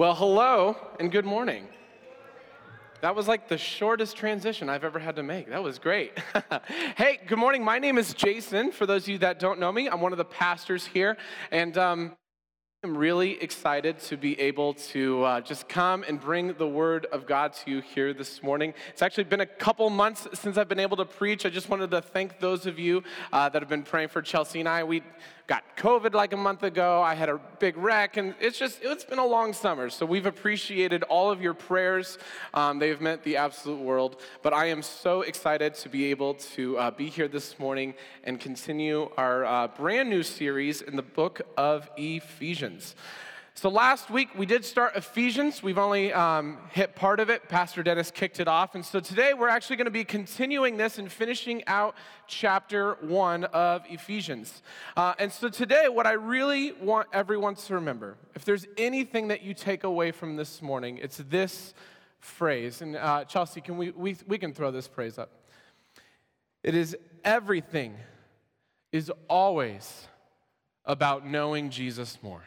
Well, hello and good morning. That was like the shortest transition I've ever had to make. That was great. hey, good morning. My name is Jason. For those of you that don't know me, I'm one of the pastors here. And um, I'm really excited to be able to uh, just come and bring the word of God to you here this morning. It's actually been a couple months since I've been able to preach. I just wanted to thank those of you uh, that have been praying for Chelsea and I. We got COVID like a month ago. I had a big wreck, and it's just, it's been a long summer. So we've appreciated all of your prayers. Um, they've meant the absolute world. But I am so excited to be able to uh, be here this morning and continue our uh, brand new series in the book of Ephesians. So last week we did start Ephesians. We've only um, hit part of it. Pastor Dennis kicked it off. And so today we're actually going to be continuing this and finishing out chapter one of Ephesians. Uh, and so today, what I really want everyone to remember, if there's anything that you take away from this morning, it's this phrase. And uh, Chelsea, can we, we, we can throw this phrase up. It is everything is always about knowing Jesus more.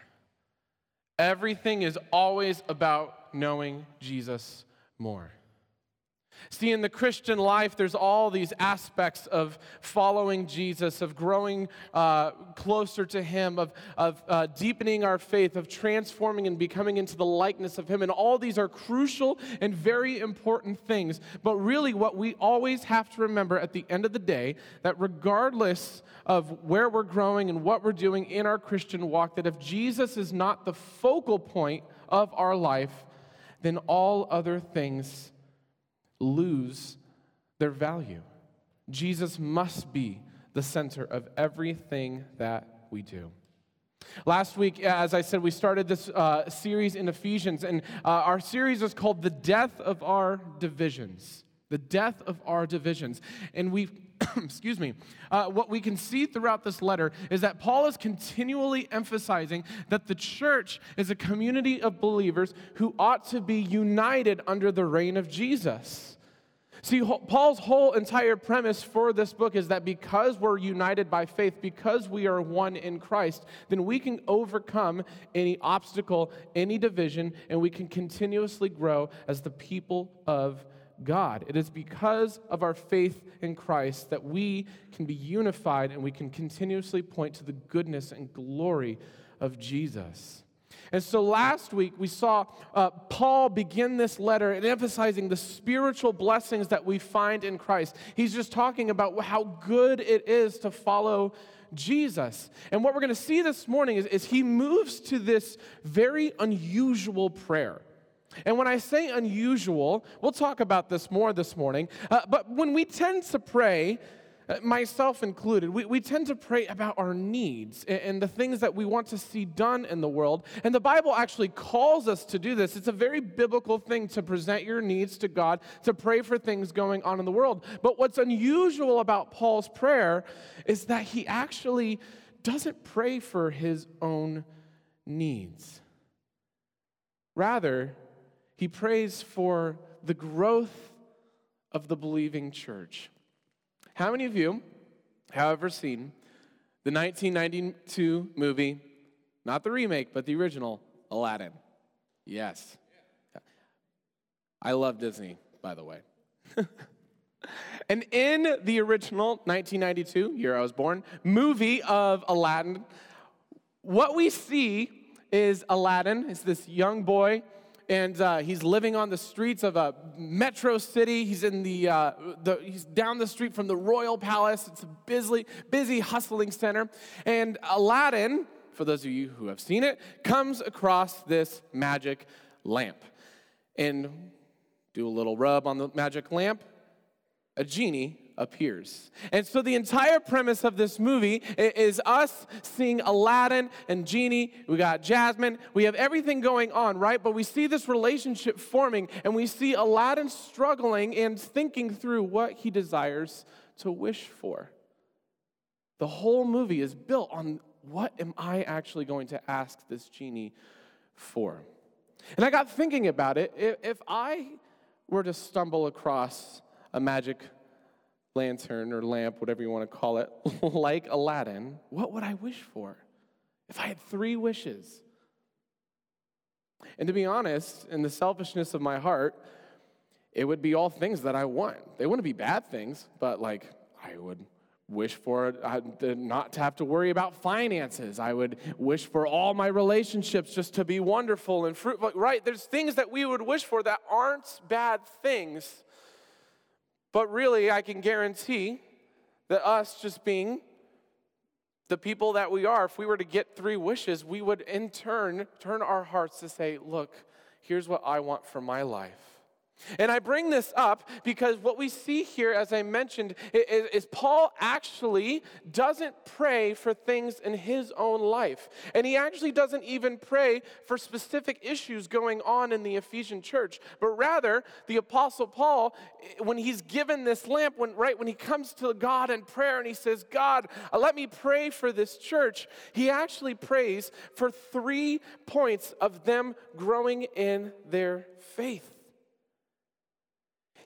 Everything is always about knowing Jesus more. See, in the Christian life, there's all these aspects of following Jesus, of growing uh, closer to Him, of, of uh, deepening our faith, of transforming and becoming into the likeness of Him. And all these are crucial and very important things. But really, what we always have to remember at the end of the day, that regardless of where we're growing and what we're doing in our Christian walk, that if Jesus is not the focal point of our life, then all other things lose their value. Jesus must be the center of everything that we do. Last week, as I said, we started this uh, series in Ephesians, and uh, our series is called The Death of Our Divisions. The Death of Our Divisions. And we excuse me, uh, what we can see throughout this letter is that Paul is continually emphasizing that the church is a community of believers who ought to be united under the reign of Jesus. See, Paul's whole entire premise for this book is that because we're united by faith, because we are one in Christ, then we can overcome any obstacle, any division, and we can continuously grow as the people of God. It is because of our faith in Christ that we can be unified and we can continuously point to the goodness and glory of Jesus. And so last week we saw uh, Paul begin this letter and emphasizing the spiritual blessings that we find in Christ. He's just talking about how good it is to follow Jesus. And what we're going to see this morning is, is he moves to this very unusual prayer. And when I say unusual, we'll talk about this more this morning. Uh, but when we tend to pray, uh, myself included, we, we tend to pray about our needs and, and, the things that we want to see done in the world. And the Bible actually calls us to do this. It's a very biblical thing to present your needs to God, to pray for things going on in the world. But what's unusual about Paul's prayer is that he actually doesn't pray for his own needs. Rather, he prays for the growth of the believing church. How many of you have ever seen the 1992 movie, not the remake, but the original, Aladdin? Yes. I love Disney, by the way. and in the original 1992, year I was born, movie of Aladdin, what we see is Aladdin is this young boy and uh, he's living on the streets of a metro city. He's in the, uh, the, he's down the street from the royal palace. It's a busy, busy hustling center. And Aladdin, for those of you who have seen it, comes across this magic lamp. And do a little rub on the magic lamp. A genie appears. And so the entire premise of this movie is us seeing Aladdin and Genie. We got Jasmine. We have everything going on, right? But we see this relationship forming and we see Aladdin struggling and thinking through what he desires to wish for. The whole movie is built on what am I actually going to ask this genie for? And I got thinking about it. If I were to stumble across a magic lantern or lamp, whatever you want to call it, like Aladdin, what would I wish for? If I had three wishes, And to be honest, in the selfishness of my heart, it would be all things that I want. They wouldn't be bad things, but like I would wish for uh, not to have to worry about finances. I would wish for all my relationships just to be wonderful and fruitful. Right? There's things that we would wish for that aren't bad things. But really, I can guarantee that us just being the people that we are, if we were to get three wishes, we would in turn turn our hearts to say, Look, here's what I want for my life. And I bring this up because what we see here, as I mentioned, is, is, Paul actually doesn't pray for things in his own life. And he actually doesn't even pray for specific issues going on in the Ephesian church. But rather, the Apostle Paul, when he's given this lamp, when, right, when he comes to God in prayer and he says, God, uh, let me pray for this church, he actually prays for three points of them growing in their faith.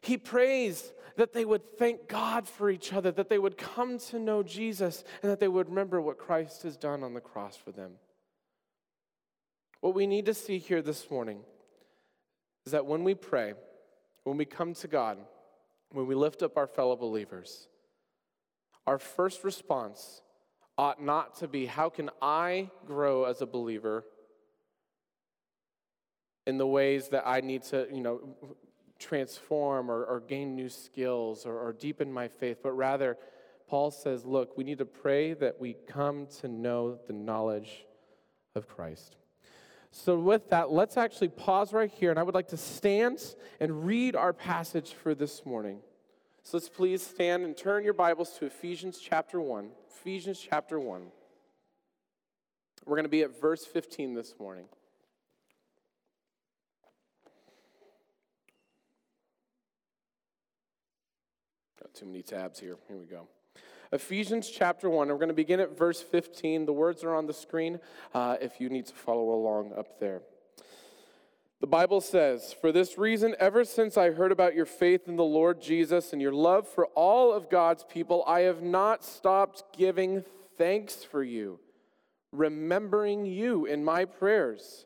He prays that they would thank God for each other, that they would come to know Jesus, and that they would remember what Christ has done on the cross for them. What we need to see here this morning is that when we pray, when we come to God, when we lift up our fellow believers, our first response ought not to be, How can I grow as a believer in the ways that I need to, you know, transform or, or gain new skills or, or deepen my faith, but rather, Paul says, look, we need to pray that we come to know the knowledge of Christ. So, with that, let's actually pause right here, and I would like to stand and read our passage for this morning. So, let's please stand and turn your Bibles to Ephesians chapter 1. Ephesians chapter 1. We're going to be at verse 15 this morning. Too many tabs here. Here we go. Ephesians chapter 1. We're going to begin at verse 15. The words are on the screen uh, if you need to follow along up there. The Bible says, For this reason, ever since I heard about your faith in the Lord Jesus and your love for all of God's people, I have not stopped giving thanks for you, remembering you in my prayers.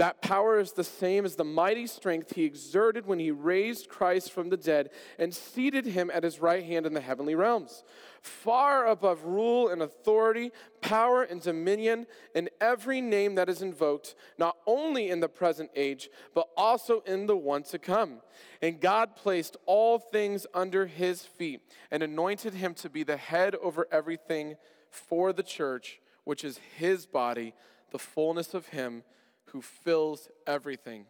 That power is the same as the mighty strength he exerted when he raised Christ from the dead and seated him at his right hand in the heavenly realms, far above rule and authority, power and dominion, and every name that is invoked, not only in the present age, but also in the one to come. And God placed all things under his feet and anointed him to be the head over everything for the church, which is his body, the fullness of him who fills everything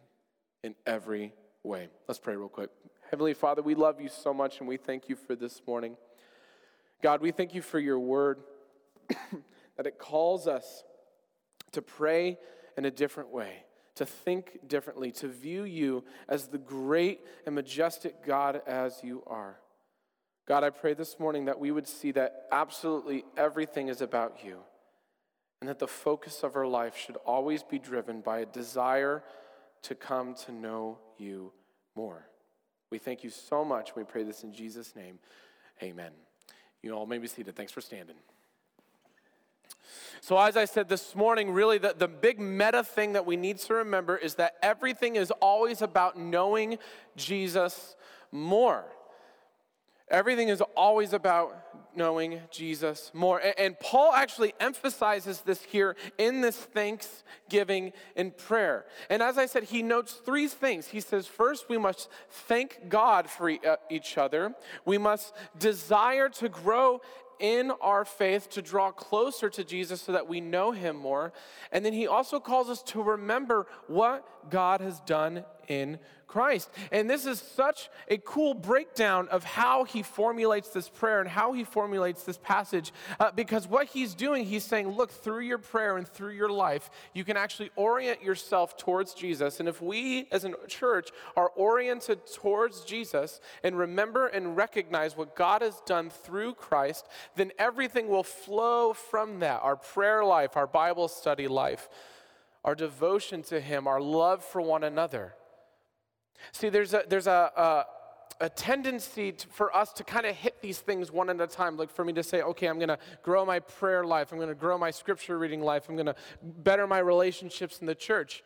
in every way. Let's pray real quick. Heavenly Father, we love you so much and we thank you for this morning. God, we thank you for your word, that it calls us to pray in a different way, to think differently, to view you as the great and majestic God as you are. God, I pray this morning that we would see that absolutely everything is about you and that the focus of our life should always be driven by a desire to come to know you more. We thank you so much. We pray this in Jesus' name. Amen. You all may be seated. Thanks for standing. So, as I said this morning, really the, the big meta thing that we need to remember is that everything is always about knowing Jesus more. Everything is always about knowing Jesus more. And Paul actually emphasizes this here in this thanksgiving and prayer. And as I said, he notes three things. He says, first, we must thank God for uh, each other, we must desire to grow in our faith to draw closer to Jesus so that we know him more. And then he also calls us to remember what God has done in Christ. And this is such a cool breakdown of how he formulates this prayer and how he formulates this passage. Uh, because what he's doing, he's saying, look, through your prayer and through your life, you can actually orient yourself towards Jesus. And if we as a church are oriented towards Jesus and remember and recognize what God has done through Christ, then everything will flow from that our prayer life, our Bible study life, our devotion to Him, our love for one another. See, there's a, there's a, a, a tendency to, for us to kind of hit these things one at a time. Like for me to say, okay, I'm going to grow my prayer life, I'm going to grow my scripture reading life, I'm going to better my relationships in the church.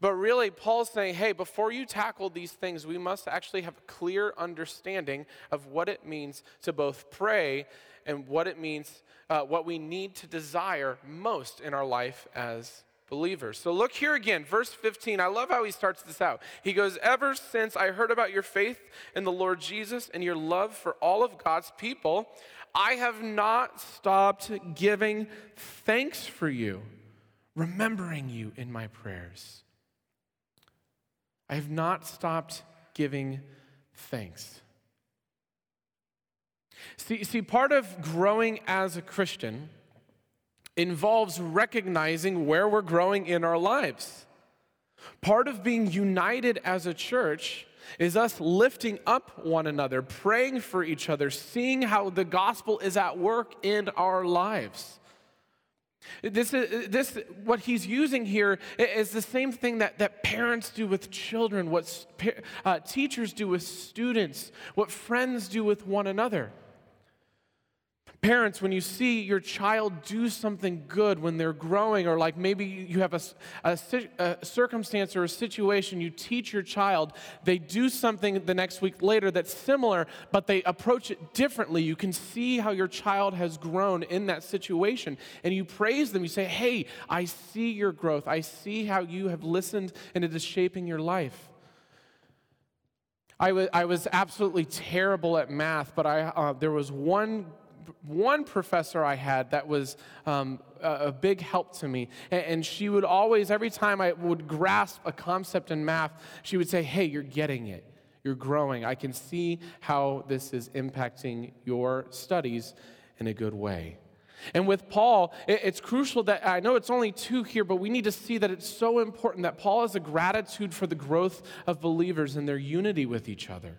But really, Paul's saying, hey, before you tackle these things, we must actually have a clear understanding of what it means to both pray and what it means, uh, what we need to desire most in our life as believers. So look here again, verse 15. I love how he starts this out. He goes, Ever since I heard about your faith in the Lord Jesus and your love for all of God's people, I have not stopped giving thanks for you, remembering you in my prayers. I have not stopped giving thanks. See, see, part of growing as a Christian involves recognizing where we're growing in our lives. Part of being united as a church is us lifting up one another, praying for each other, seeing how the gospel is at work in our lives. This is this what he's using here is the same thing that, that parents do with children, what uh, teachers do with students, what friends do with one another. Parents, when you see your child do something good when they're growing, or like maybe you have a, a, a, circumstance or a situation, you teach your child, they do something the next week later that's similar, but they approach it differently. You can see how your child has grown in that situation. And you praise them. You say, Hey, I see your growth. I see how you have listened and it is shaping your life. I was, I was absolutely terrible at math, but I, uh, there was one one professor I had that was um, a, big help to me. And, she would always, every time I would grasp a concept in math, she would say, Hey, you're getting it. You're growing. I can see how this is impacting your studies in a good way. And with Paul, it, it's crucial that I know it's only two here, but we need to see that it's so important that Paul has a gratitude for the growth of believers and their unity with each other.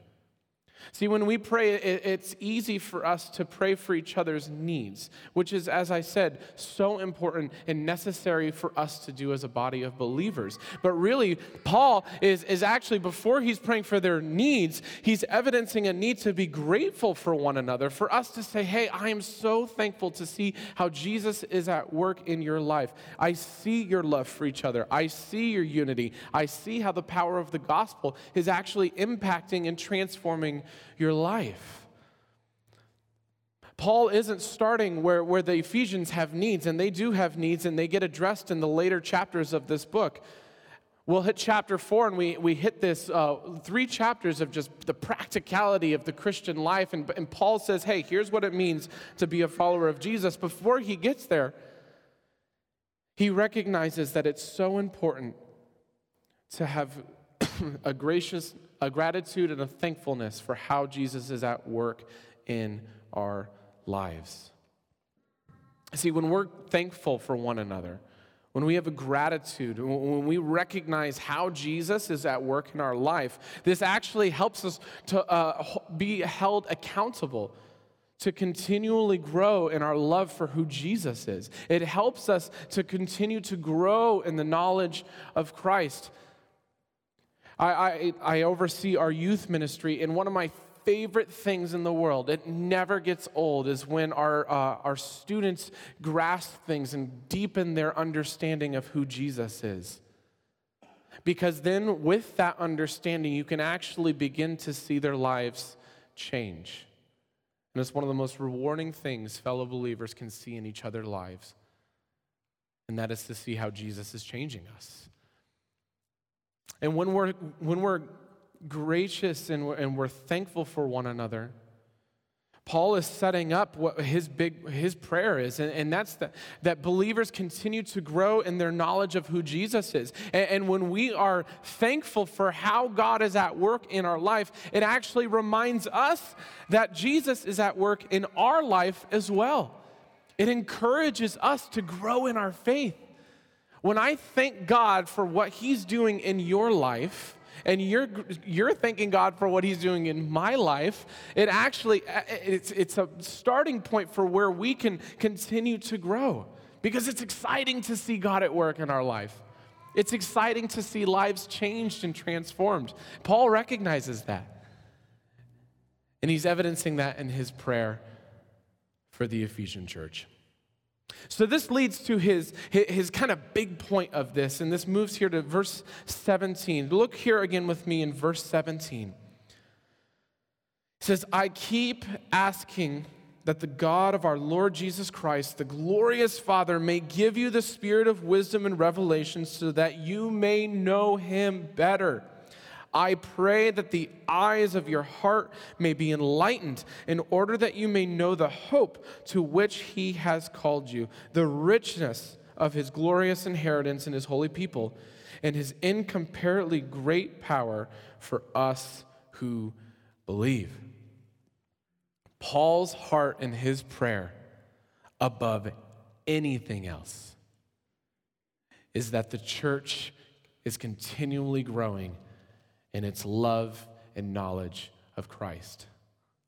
See, when we pray, it's easy for us to pray for each other's needs, which is, as I said, so important and necessary for us to do as a body of believers. But really, Paul is, is actually, before he's praying for their needs, he's evidencing a need to be grateful for one another, for us to say, hey, I am so thankful to see how Jesus is at work in your life. I see your love for each other, I see your unity, I see how the power of the gospel is actually impacting and transforming your life. Paul isn't starting where, where the Ephesians have needs, and they do have needs, and they get addressed in the later chapters of this book. We'll hit chapter four, and we, we hit this uh, three chapters of just the practicality of the Christian life. And, and Paul says, hey, here's what it means to be a follower of Jesus. Before he gets there, he recognizes that it's so important to have a gracious a gratitude and a thankfulness for how Jesus is at work in our lives. See, when we're thankful for one another, when we have a gratitude, when we recognize how Jesus is at work in our life, this actually helps us to uh, be held accountable, to continually grow in our love for who Jesus is. It helps us to continue to grow in the knowledge of Christ. I, I, I oversee our youth ministry, and one of my favorite things in the world, it never gets old, is when our, uh, our students grasp things and deepen their understanding of who Jesus is. Because then, with that understanding, you can actually begin to see their lives change. And it's one of the most rewarding things fellow believers can see in each other's lives. And that is to see how Jesus is changing us. And when we're, when we're gracious and we're, and we're thankful for one another, Paul is setting up what his big his prayer is, and, and that's that, that believers continue to grow in their knowledge of who Jesus is. And, and when we are thankful for how God is at work in our life, it actually reminds us that Jesus is at work in our life as well. It encourages us to grow in our faith. When I thank God for what He's doing in your life, and you're you're thanking God for what He's doing in my life, it actually it's it's a starting point for where we can continue to grow because it's exciting to see God at work in our life. It's exciting to see lives changed and transformed. Paul recognizes that. And he's evidencing that in his prayer for the Ephesian church. So this leads to his, his kind of big point of this, and this moves here to verse 17. Look here again with me in verse 17. It says, I keep asking that the God of our Lord Jesus Christ, the glorious Father, may give you the spirit of wisdom and revelation so that you may know him better. I pray that the eyes of your heart may be enlightened in order that you may know the hope to which he has called you, the richness of his glorious inheritance in his holy people, and his incomparably great power for us who believe. Paul's heart and his prayer above anything else is that the church is continually growing in its love and knowledge of Christ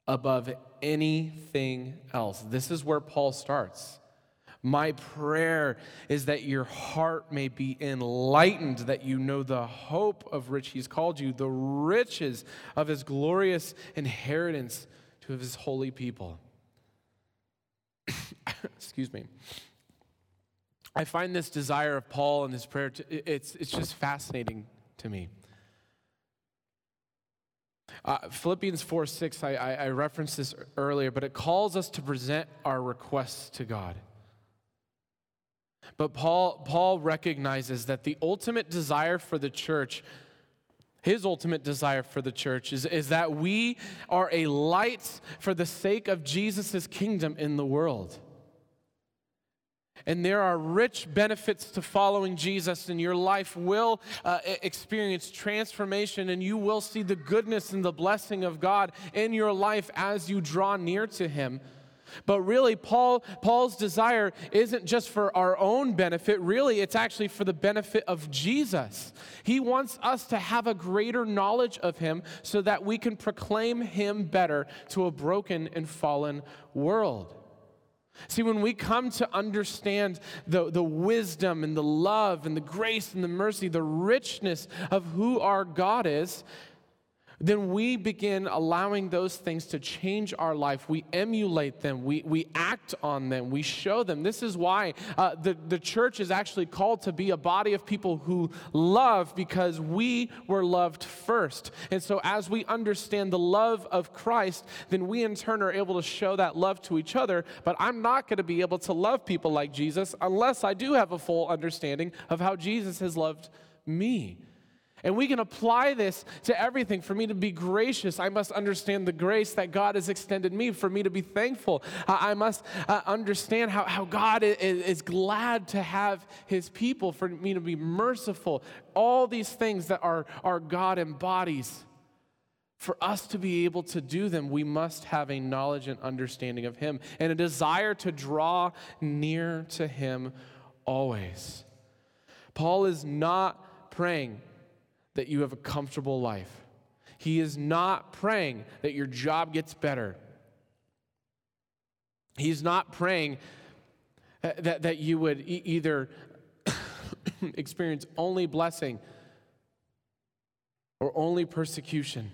above anything else. This is where Paul starts. My prayer is that your heart may be enlightened, that you know the hope of which he's called you, the riches of his glorious inheritance to his holy people. Excuse me. I find this desire of Paul and his prayer, to, it's, it's just fascinating to me. Uh, Philippians 4 6, I, I, I referenced this earlier, but it calls us to present our requests to God. But Paul, Paul recognizes that the ultimate desire for the church, his ultimate desire for the church, is, is that we are a light for the sake of Jesus' kingdom in the world. And there are rich benefits to following Jesus, and your life will uh, experience transformation, and you will see the goodness and the blessing of God in your life as you draw near to Him. But really, Paul, Paul's desire isn't just for our own benefit, really, it's actually for the benefit of Jesus. He wants us to have a greater knowledge of Him so that we can proclaim Him better to a broken and fallen world. See, when we come to understand the, the wisdom and the love and the grace and the mercy, the richness of who our God is, then we begin allowing those things to change our life. We emulate them, we, we act on them, we show them. This is why uh, the, the church is actually called to be a body of people who love because we were loved first. And so, as we understand the love of Christ, then we in turn are able to show that love to each other. But I'm not going to be able to love people like Jesus unless I do have a full understanding of how Jesus has loved me. And we can apply this to everything. For me to be gracious, I must understand the grace that God has extended me. For me to be thankful, I must uh, understand how, how God is, glad to have his people. For me to be merciful, all these things that our, our God embodies. For us to be able to do them, we must have a knowledge and understanding of Him and a desire to draw near to Him always. Paul is not praying that you have a comfortable life. He is not praying that your job gets better. He's not praying uh, that, that you would e- either experience only blessing or only persecution.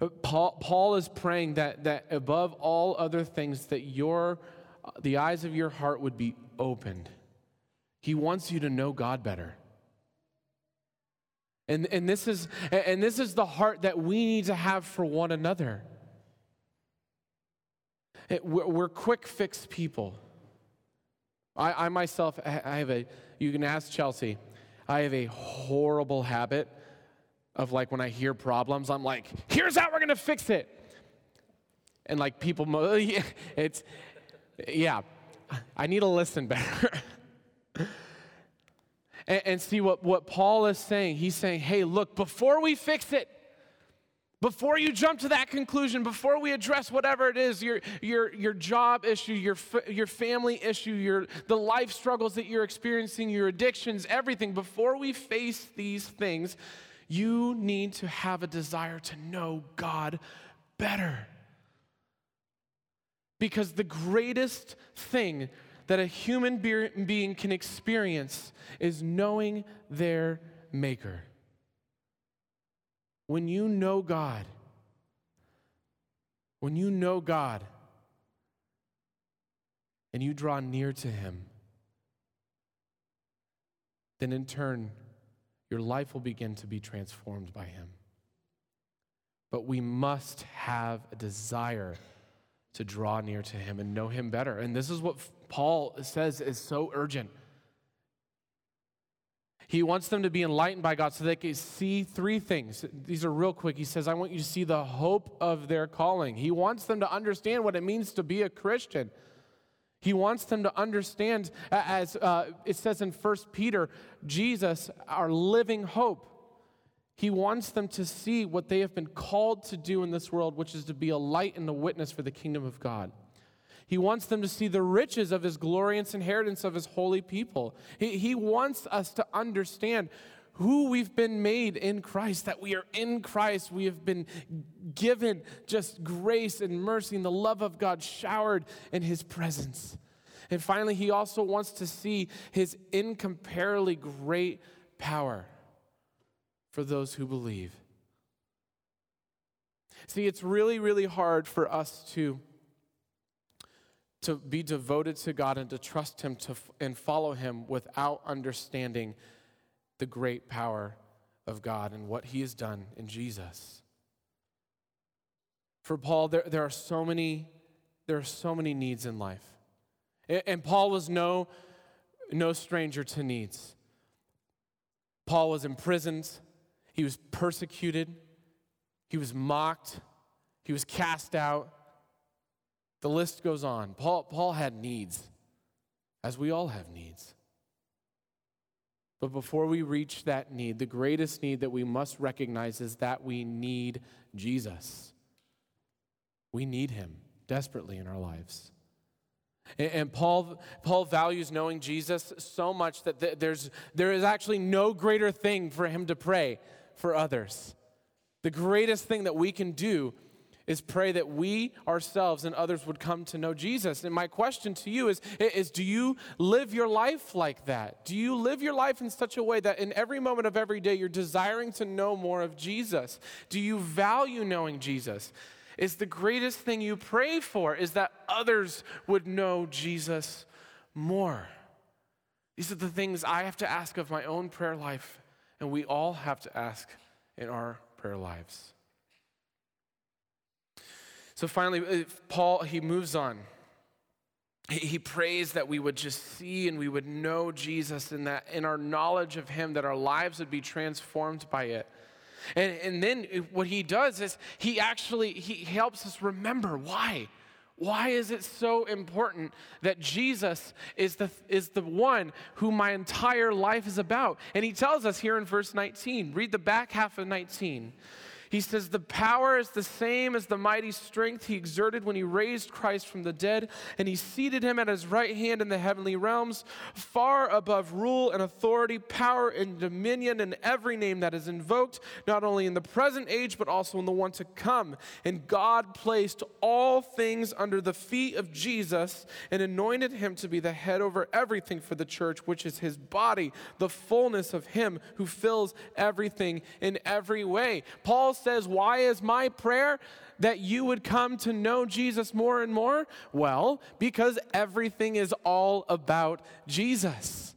Uh, Paul, Paul is praying that, that above all other things, that your, uh, the eyes of your heart would be opened. He wants you to know God better. And, and, this is, and this is the heart that we need to have for one another. It, we're, quick fix people. I, I myself, I have a, you can ask Chelsea, I have a horrible habit of like when I hear problems, I'm like, here's how we're gonna fix it. and like people, it's, yeah, I need to listen better. and, and see what, what Paul is saying. He's saying, hey, look, before we fix it, before you jump to that conclusion, before we address whatever it is your, your, your job issue, your, your family issue, your, the life struggles that you're experiencing, your addictions, everything, before we face these things, you need to have a desire to know God better. Because the greatest thing that a human being can experience is knowing their Maker. When you know God, when you know God and you draw near to Him, then in turn, your life will begin to be transformed by Him. But we must have a desire to draw near to Him and know Him better. And this is what Paul says is so urgent. He wants them to be enlightened by God so they can see three things. These are real quick. He says, I want you to see the hope of their calling. He wants them to understand what it means to be a Christian. He wants them to understand, as uh, it says in 1 Peter, Jesus, our living hope. He wants them to see what they have been called to do in this world, which is to be a light and a witness for the kingdom of God. He wants them to see the riches of his glorious inheritance of his holy people. He, he wants us to understand who we've been made in Christ, that we are in Christ. We have been given just grace and mercy and the love of God showered in his presence. And finally, he also wants to see his incomparably great power for those who believe. See, it's really, really hard for us to, to be devoted to God and to trust Him to, and follow Him without understanding the great power of God and what He has done in Jesus. For Paul, there, there are so many, there are so many needs in life. And, and Paul was no, no stranger to needs. Paul was imprisoned. He was persecuted, he was mocked, he was cast out. The list goes on. Paul, Paul had needs, as we all have needs. But before we reach that need, the greatest need that we must recognize is that we need Jesus. We need him desperately in our lives. And Paul, Paul values knowing Jesus so much that there's, there is actually no greater thing for him to pray for others. The greatest thing that we can do is pray that we ourselves and others would come to know Jesus. And my question to you is, is do you live your life like that? Do you live your life in such a way that in every moment of every day you're desiring to know more of Jesus? Do you value knowing Jesus? Is the greatest thing you pray for is that others would know Jesus more? These are the things I have to ask of my own prayer life and we all have to ask in our prayer lives. So finally, uh, Paul, he moves on. He prays that we would just see and we would know Jesus and that in our knowledge of him, that our lives would be transformed by it. And, and then what he does is he actually he helps us remember why. Why is it so important that Jesus is the, is the one who my entire life is about? And he tells us here in verse 19, read the back half of 19. He says, The power is the same as the mighty strength he exerted when he raised Christ from the dead, and he seated him at his right hand in the heavenly realms, far above rule and authority, power and dominion, and every name that is invoked, not only in the present age, but also in the one to come. And God placed all things under the feet of Jesus and anointed him to be the head over everything for the church, which is his body, the fullness of him who fills everything in every way. Paul says, Why is my prayer that you would come to know Jesus more and more? Well, because everything is all about Jesus.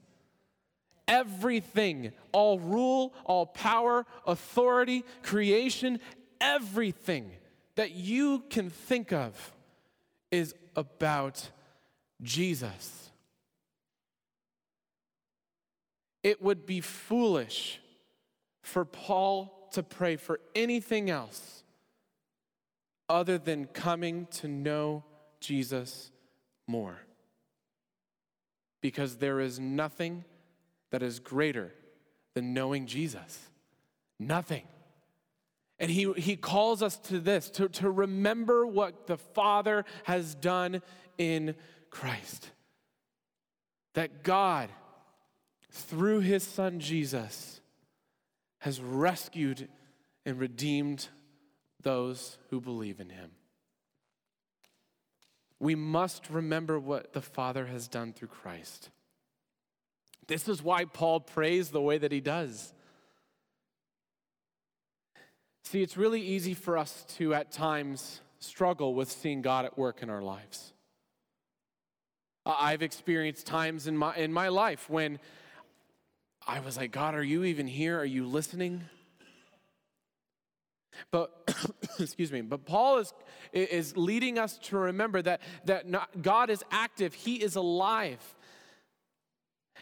Everything, all rule, all power, authority, creation, everything that you can think of is about Jesus. It would be foolish for Paul to pray for anything else other than coming to know Jesus more. Because there is nothing that is greater than knowing Jesus. Nothing. And he, he calls us to this, to, to remember what the Father has done in Christ. That God, through his Son Jesus, has rescued and redeemed those who believe in him. We must remember what the Father has done through Christ. This is why Paul prays the way that he does. See, it's really easy for us to, at times, struggle with seeing God at work in our lives. I've experienced times in my, in my life when I was like, God, are you even here? Are you listening? But, excuse me, but Paul is, is leading us to remember that, that not, God is active, He is alive,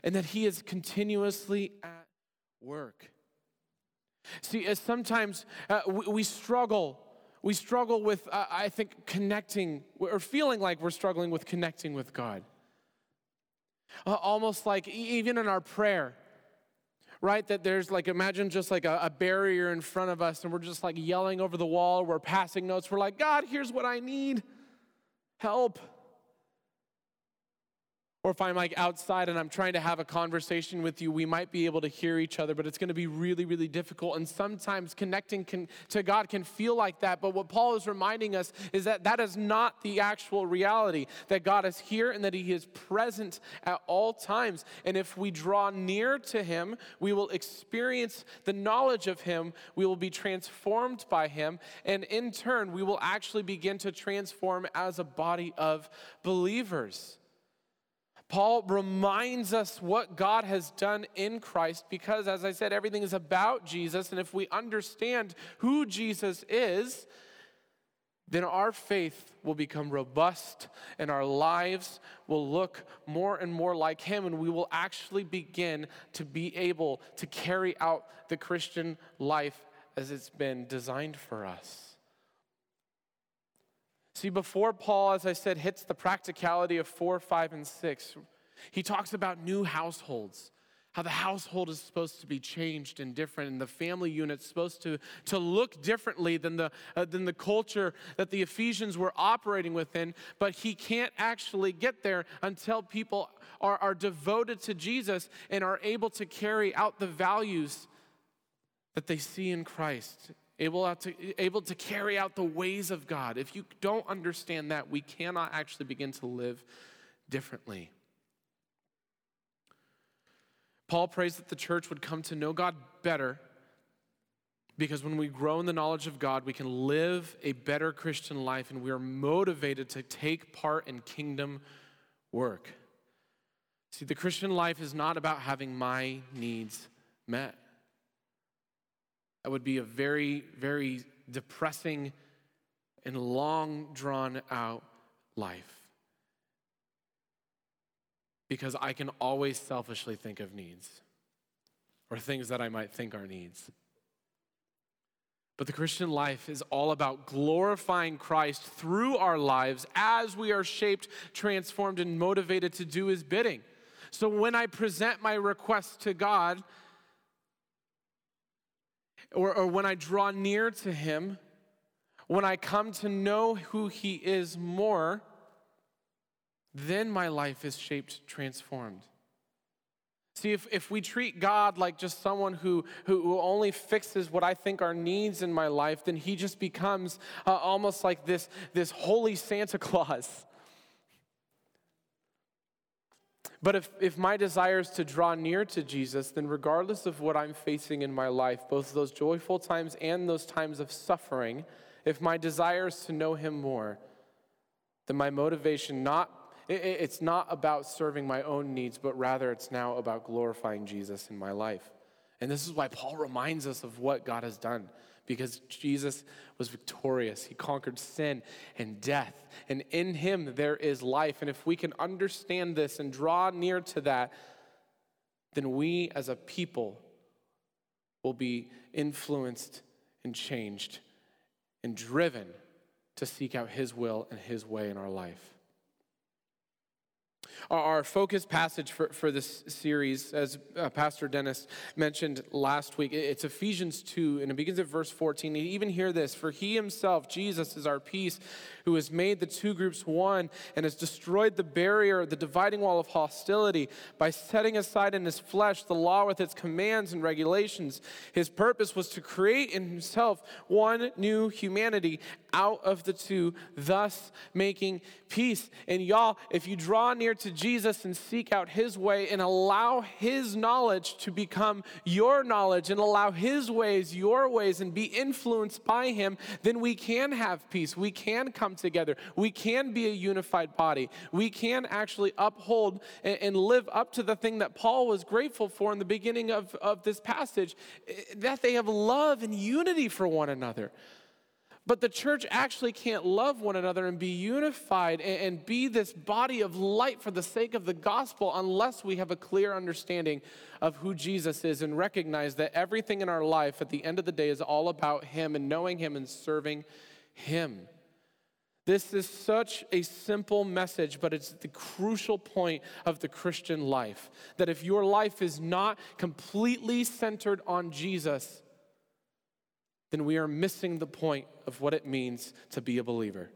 and that He is continuously at work. See, as sometimes uh, we, we, struggle, we struggle with, uh, I think, connecting or feeling like we're struggling with connecting with God. Uh, almost like even in our prayer, right? That there's like, imagine just like a, a, barrier in front of us and we're just like yelling over the wall, we're passing notes, we're like, God, here's what I need help. Or if I'm like outside and I'm trying to have a conversation with you, we might be able to hear each other, but it's going to be really, really difficult. And sometimes connecting can, to God can feel like that. But what Paul is reminding us is that that is not the actual reality, that God is here and that He is present at all times. And if we draw near to Him, we will experience the knowledge of Him, we will be transformed by Him, and in turn, we will actually begin to transform as a body of believers. Paul reminds us what God has done in Christ because, as I said, everything is about Jesus. And if we understand who Jesus is, then our faith will become robust and our lives will look more and more like Him, and we will actually begin to be able to carry out the Christian life as it's been designed for us. See, before Paul, as I said, hits the practicality of four, five, and six, he talks about new households, how the household is supposed to be changed and different, and the family unit's supposed to, to look differently than the, uh, than the culture that the Ephesians were operating within. But he can't actually get there until people are, are devoted to Jesus and are able to carry out the values that they see in Christ able to, able to carry out the ways of God. If you don't understand that, we cannot actually begin to live differently. Paul prays that the church would come to know God better because when we grow in the knowledge of God, we can live a better Christian life and we are motivated to take part in kingdom work. See, the Christian life is not about having my needs met. That would be a very, very depressing and long drawn out life. Because I can always selfishly think of needs or things that I might think are needs. But the Christian life is all about glorifying Christ through our lives as we are shaped, transformed, and motivated to do his bidding. So when I present my request to God, or, or when I draw near to Him, when I come to know who He is more, then my life is shaped, transformed. See, if, if we treat God like just someone who, who, only fixes what I think are needs in my life, then he just becomes uh, almost like this, this holy Santa Claus But if, if my desire is to draw near to Jesus, then regardless of what I'm facing in my life, both those joyful times and those times of suffering, if my desire is to know Him more, then my motivation not it, it's not about serving my own needs, but rather it's now about glorifying Jesus in my life. And this is why Paul reminds us of what God has done because Jesus was victorious. He conquered sin and death. And in him there is life. And if we can understand this and draw near to that, then we as a people will be influenced and changed and driven to seek out His will and His way in our life. Our focus passage for, for this series, as uh, Pastor Dennis mentioned last week, it's Ephesians 2, and it begins at verse 14. And even hear this For he himself, Jesus, is our peace, who has made the two groups one and has destroyed the barrier, the dividing wall of hostility by setting aside in his flesh the law with its commands and regulations. His purpose was to create in himself one new humanity out of the two, thus making peace. And y'all, if you draw near to Jesus and seek out his way and allow his knowledge to become your knowledge and allow his ways your ways and be influenced by him, then we can have peace. We can come together. We can be a unified body. We can actually uphold and, and live up to the thing that Paul was grateful for in the beginning of, of this passage eh, that they have love and unity for one another. But the church actually can't love one another and be unified and, be this body of light for the sake of the gospel unless we have a clear understanding of who Jesus is and recognize that everything in our life at the end of the day is all about Him and knowing Him and serving Him. This is such a simple message, but it's the crucial point of the Christian life. That if your life is not completely centered on Jesus, then we are missing the point of what it means to be a believer.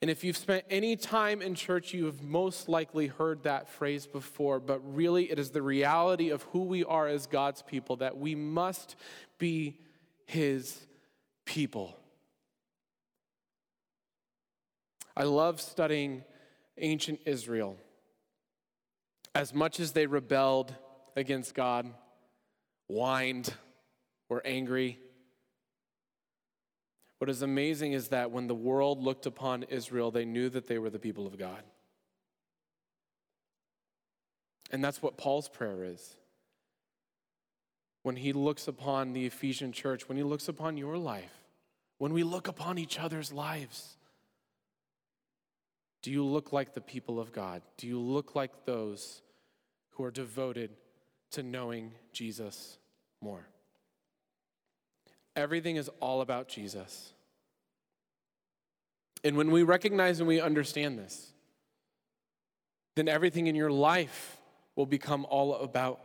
And if you've spent any time in church, you have most likely heard that phrase before, but really it is the reality of who we are as God's people that we must be His people. I love studying ancient Israel. As much as they rebelled against God, whined, were angry. What is amazing is that when the world looked upon Israel, they knew that they were the people of God. And that's what Paul's prayer is. When he looks upon the Ephesian church, when he looks upon your life, when we look upon each other's lives, do you look like the people of God? Do you look like those who are devoted to knowing Jesus more. Everything is all about Jesus. And when we recognize and we understand this, then everything in your life will become all about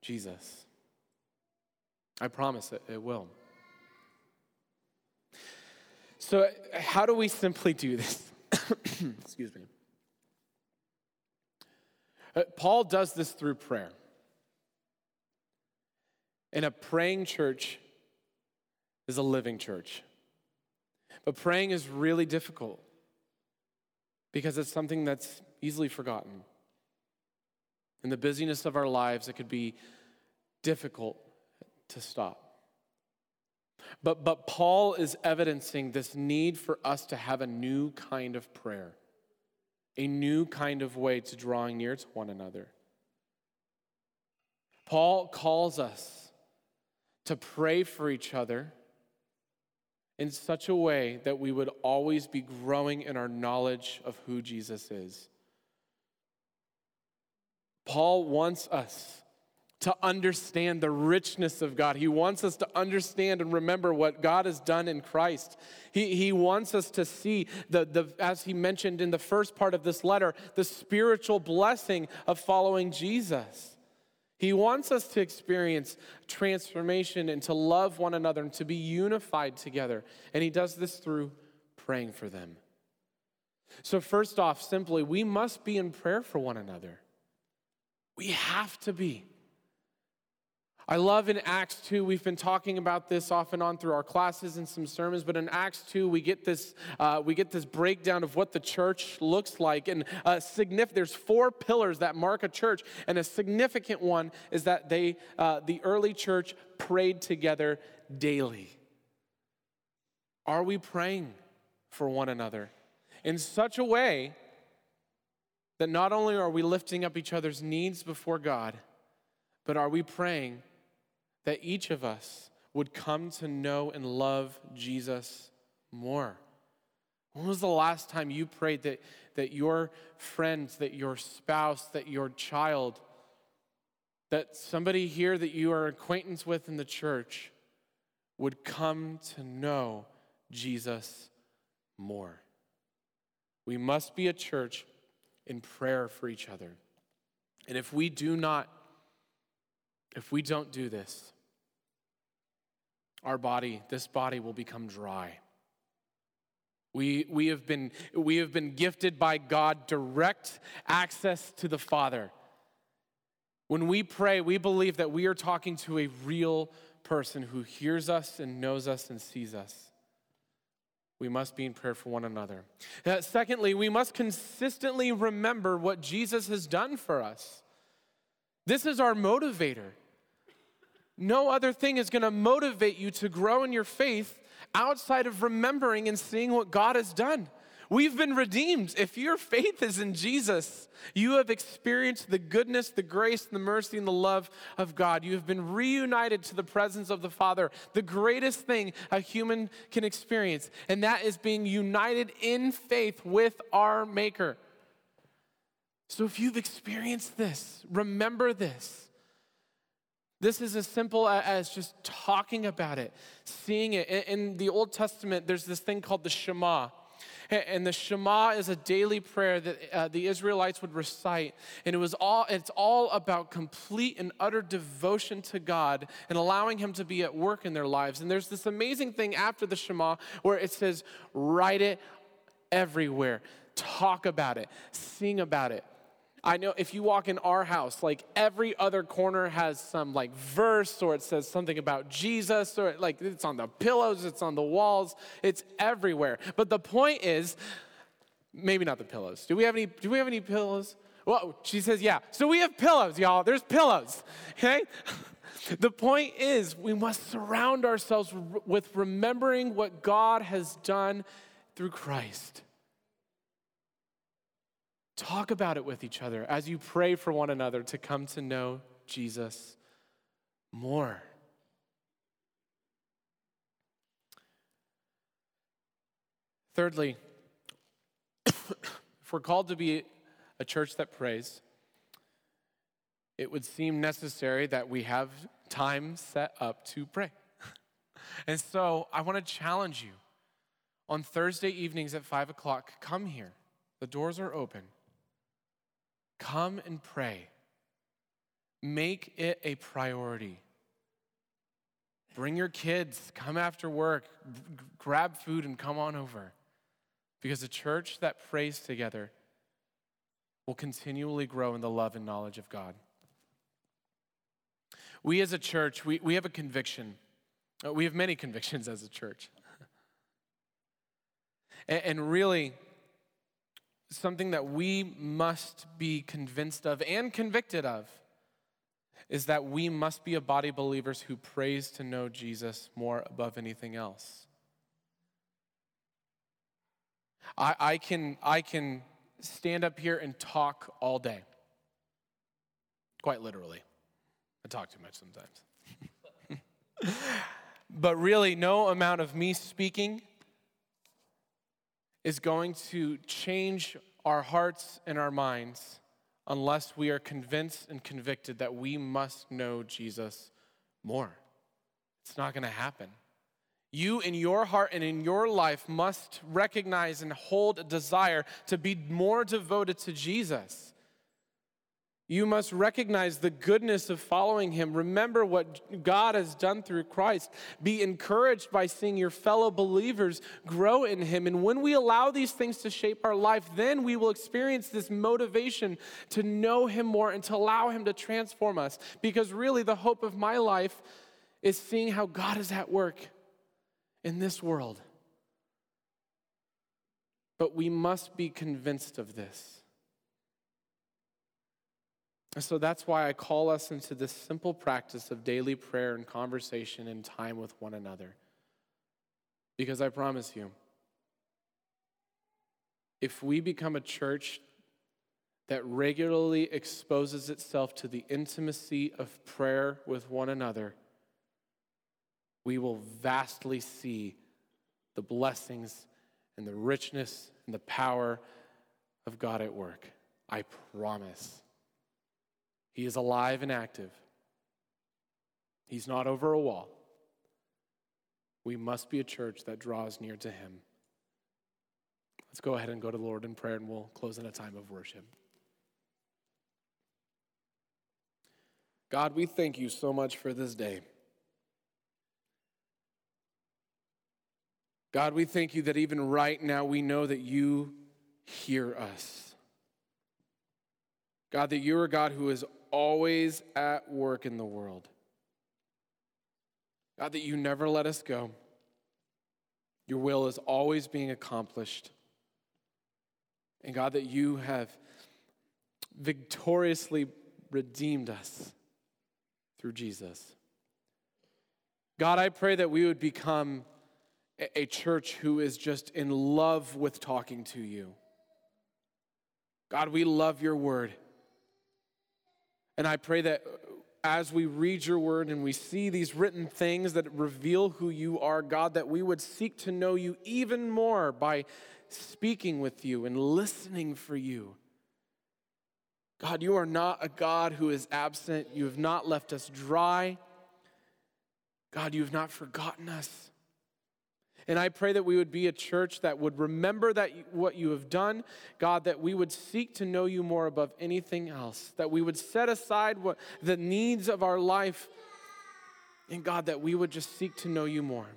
Jesus. I promise it, it will. So, how do we simply do this? Excuse me. Uh, Paul does this through prayer. And a praying church is a living church. But praying is really difficult because it's something that's easily forgotten. In the busyness of our lives, it could be difficult to stop. But, but Paul is evidencing this need for us to have a new kind of prayer, a new kind of way to drawing near to one another. Paul calls us to pray for each other in such a way that we would always be growing in our knowledge of who Jesus is. Paul wants us to understand the richness of God. He wants us to understand and remember what God has done in Christ. He, he wants us to see, the, the, as he mentioned in the first part of this letter, the spiritual blessing of following Jesus. He wants us to experience transformation and to love one another and to be unified together. And He does this through praying for them. So, first off, simply, we must be in prayer for one another. We have to be. I love in Acts 2, we've been talking about this off and on through our classes and some sermons, but in Acts 2, we get this, uh, we get this breakdown of what the church looks like. And uh, signif- there's four pillars that mark a church, and a significant one is that they, uh, the early church prayed together daily. Are we praying for one another in such a way that not only are we lifting up each other's needs before God, but are we praying that each of us would come to know and love Jesus more. When was the last time you prayed that, that your friends, that your spouse, that your child, that somebody here that you are acquaintance with in the church would come to know Jesus more. We must be a church in prayer for each other. And if we do not, if we don't do this, our body, this body will become dry. We, we, have been, we have been gifted by God direct access to the Father. When we pray, we believe that we are talking to a real person who hears us and knows us and sees us. We must be in prayer for one another. Uh, secondly, we must consistently remember what Jesus has done for us. This is our motivator. No other thing is going to motivate you to grow in your faith outside of remembering and seeing what God has done. We've been redeemed. If your faith is in Jesus, you have experienced the goodness, the grace, the mercy, and the love of God. You have been reunited to the presence of the Father, the greatest thing a human can experience, and that is being united in faith with our Maker. So if you've experienced this, remember this. This is as simple as just talking about it, seeing it. In the Old Testament, there's this thing called the Shema. And the Shema is a daily prayer that uh, the Israelites would recite. And it was all, it's all about complete and utter devotion to God and allowing Him to be at work in their lives. And there's this amazing thing after the Shema where it says, write it everywhere, talk about it, sing about it. I know if you walk in our house, like every other corner has some like verse or it says something about Jesus or like it's on the pillows, it's on the walls, it's everywhere. But the point is, maybe not the pillows. Do we have any do we have any pillows? Well, she says, yeah. So we have pillows, y'all. There's pillows. Okay? The point is, we must surround ourselves with remembering what God has done through Christ. Talk about it with each other as you pray for one another to come to know Jesus more. Thirdly, if we're called to be a church that prays, it would seem necessary that we have time set up to pray. and so I want to challenge you on Thursday evenings at 5 o'clock, come here. The doors are open. Come and pray. Make it a priority. Bring your kids, come after work, grab food, and come on over. Because a church that prays together will continually grow in the love and knowledge of God. We as a church, we, we have a conviction. Uh, we have many convictions as a church. and, and really, something that we must be convinced of and convicted of is that we must be a body of believers who prays to know Jesus more above anything else. I, I, can, I can stand up here and talk all day. Quite literally. I talk too much sometimes. but really, no amount of me speaking is going to change our hearts and our minds unless we are convinced and convicted that we must know Jesus more. It's not going to happen. You, in your heart and in your life, must recognize and hold a desire to be more devoted to Jesus. You must recognize the goodness of following him. Remember what God has done through Christ. Be encouraged by seeing your fellow believers grow in him. And when we allow these things to shape our life, then we will experience this motivation to know him more and to allow him to transform us. Because really, the hope of my life is seeing how God is at work in this world. But we must be convinced of this. So that's why I call us into this simple practice of daily prayer and conversation and time with one another. Because I promise you, if we become a church that regularly exposes itself to the intimacy of prayer with one another, we will vastly see the blessings and the richness and the power of God at work. I promise. He is alive and active. He's not over a wall. We must be a church that draws near to Him. Let's go ahead and go to the Lord in prayer, and we'll close in a time of worship. God, we thank you so much for this day. God, we thank you that even right now we know that you hear us. God, that you're a God who is always at work in the world. God, that you never let us go. Your will is always being accomplished. And God, that you have victoriously redeemed us through Jesus. God, I pray that we would become a church who is just in love with talking to you. God, we love your word. And I pray that as we read your word and we see these written things that reveal who you are, God, that we would seek to know you even more by speaking with you and listening for you. God, you are not a God who is absent. You have not left us dry. God, you have not forgotten us. And I pray that we would be a church that would remember that what you have done, God, that we would seek to know you more above anything else, that we would set aside what the needs of our life, and God, that we would just seek to know you more.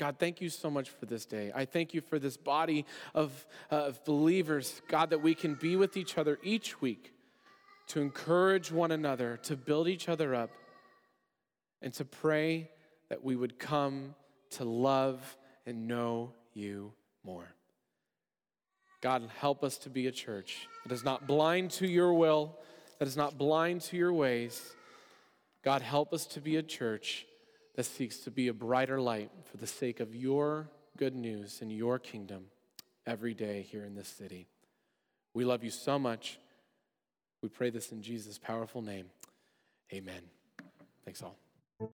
God, thank you so much for this day. I thank you for this body of, uh, of believers, God, that we can be with each other each week to encourage one another, to build each other up, and to pray that we would come to love and know you more. God, help us to be a church that is not blind to your will, that is not blind to your ways. God, help us to be a church that seeks to be a brighter light for the sake of your good news and your kingdom every day here in this city. We love you so much. We pray this in Jesus' powerful name. Amen. Thanks all.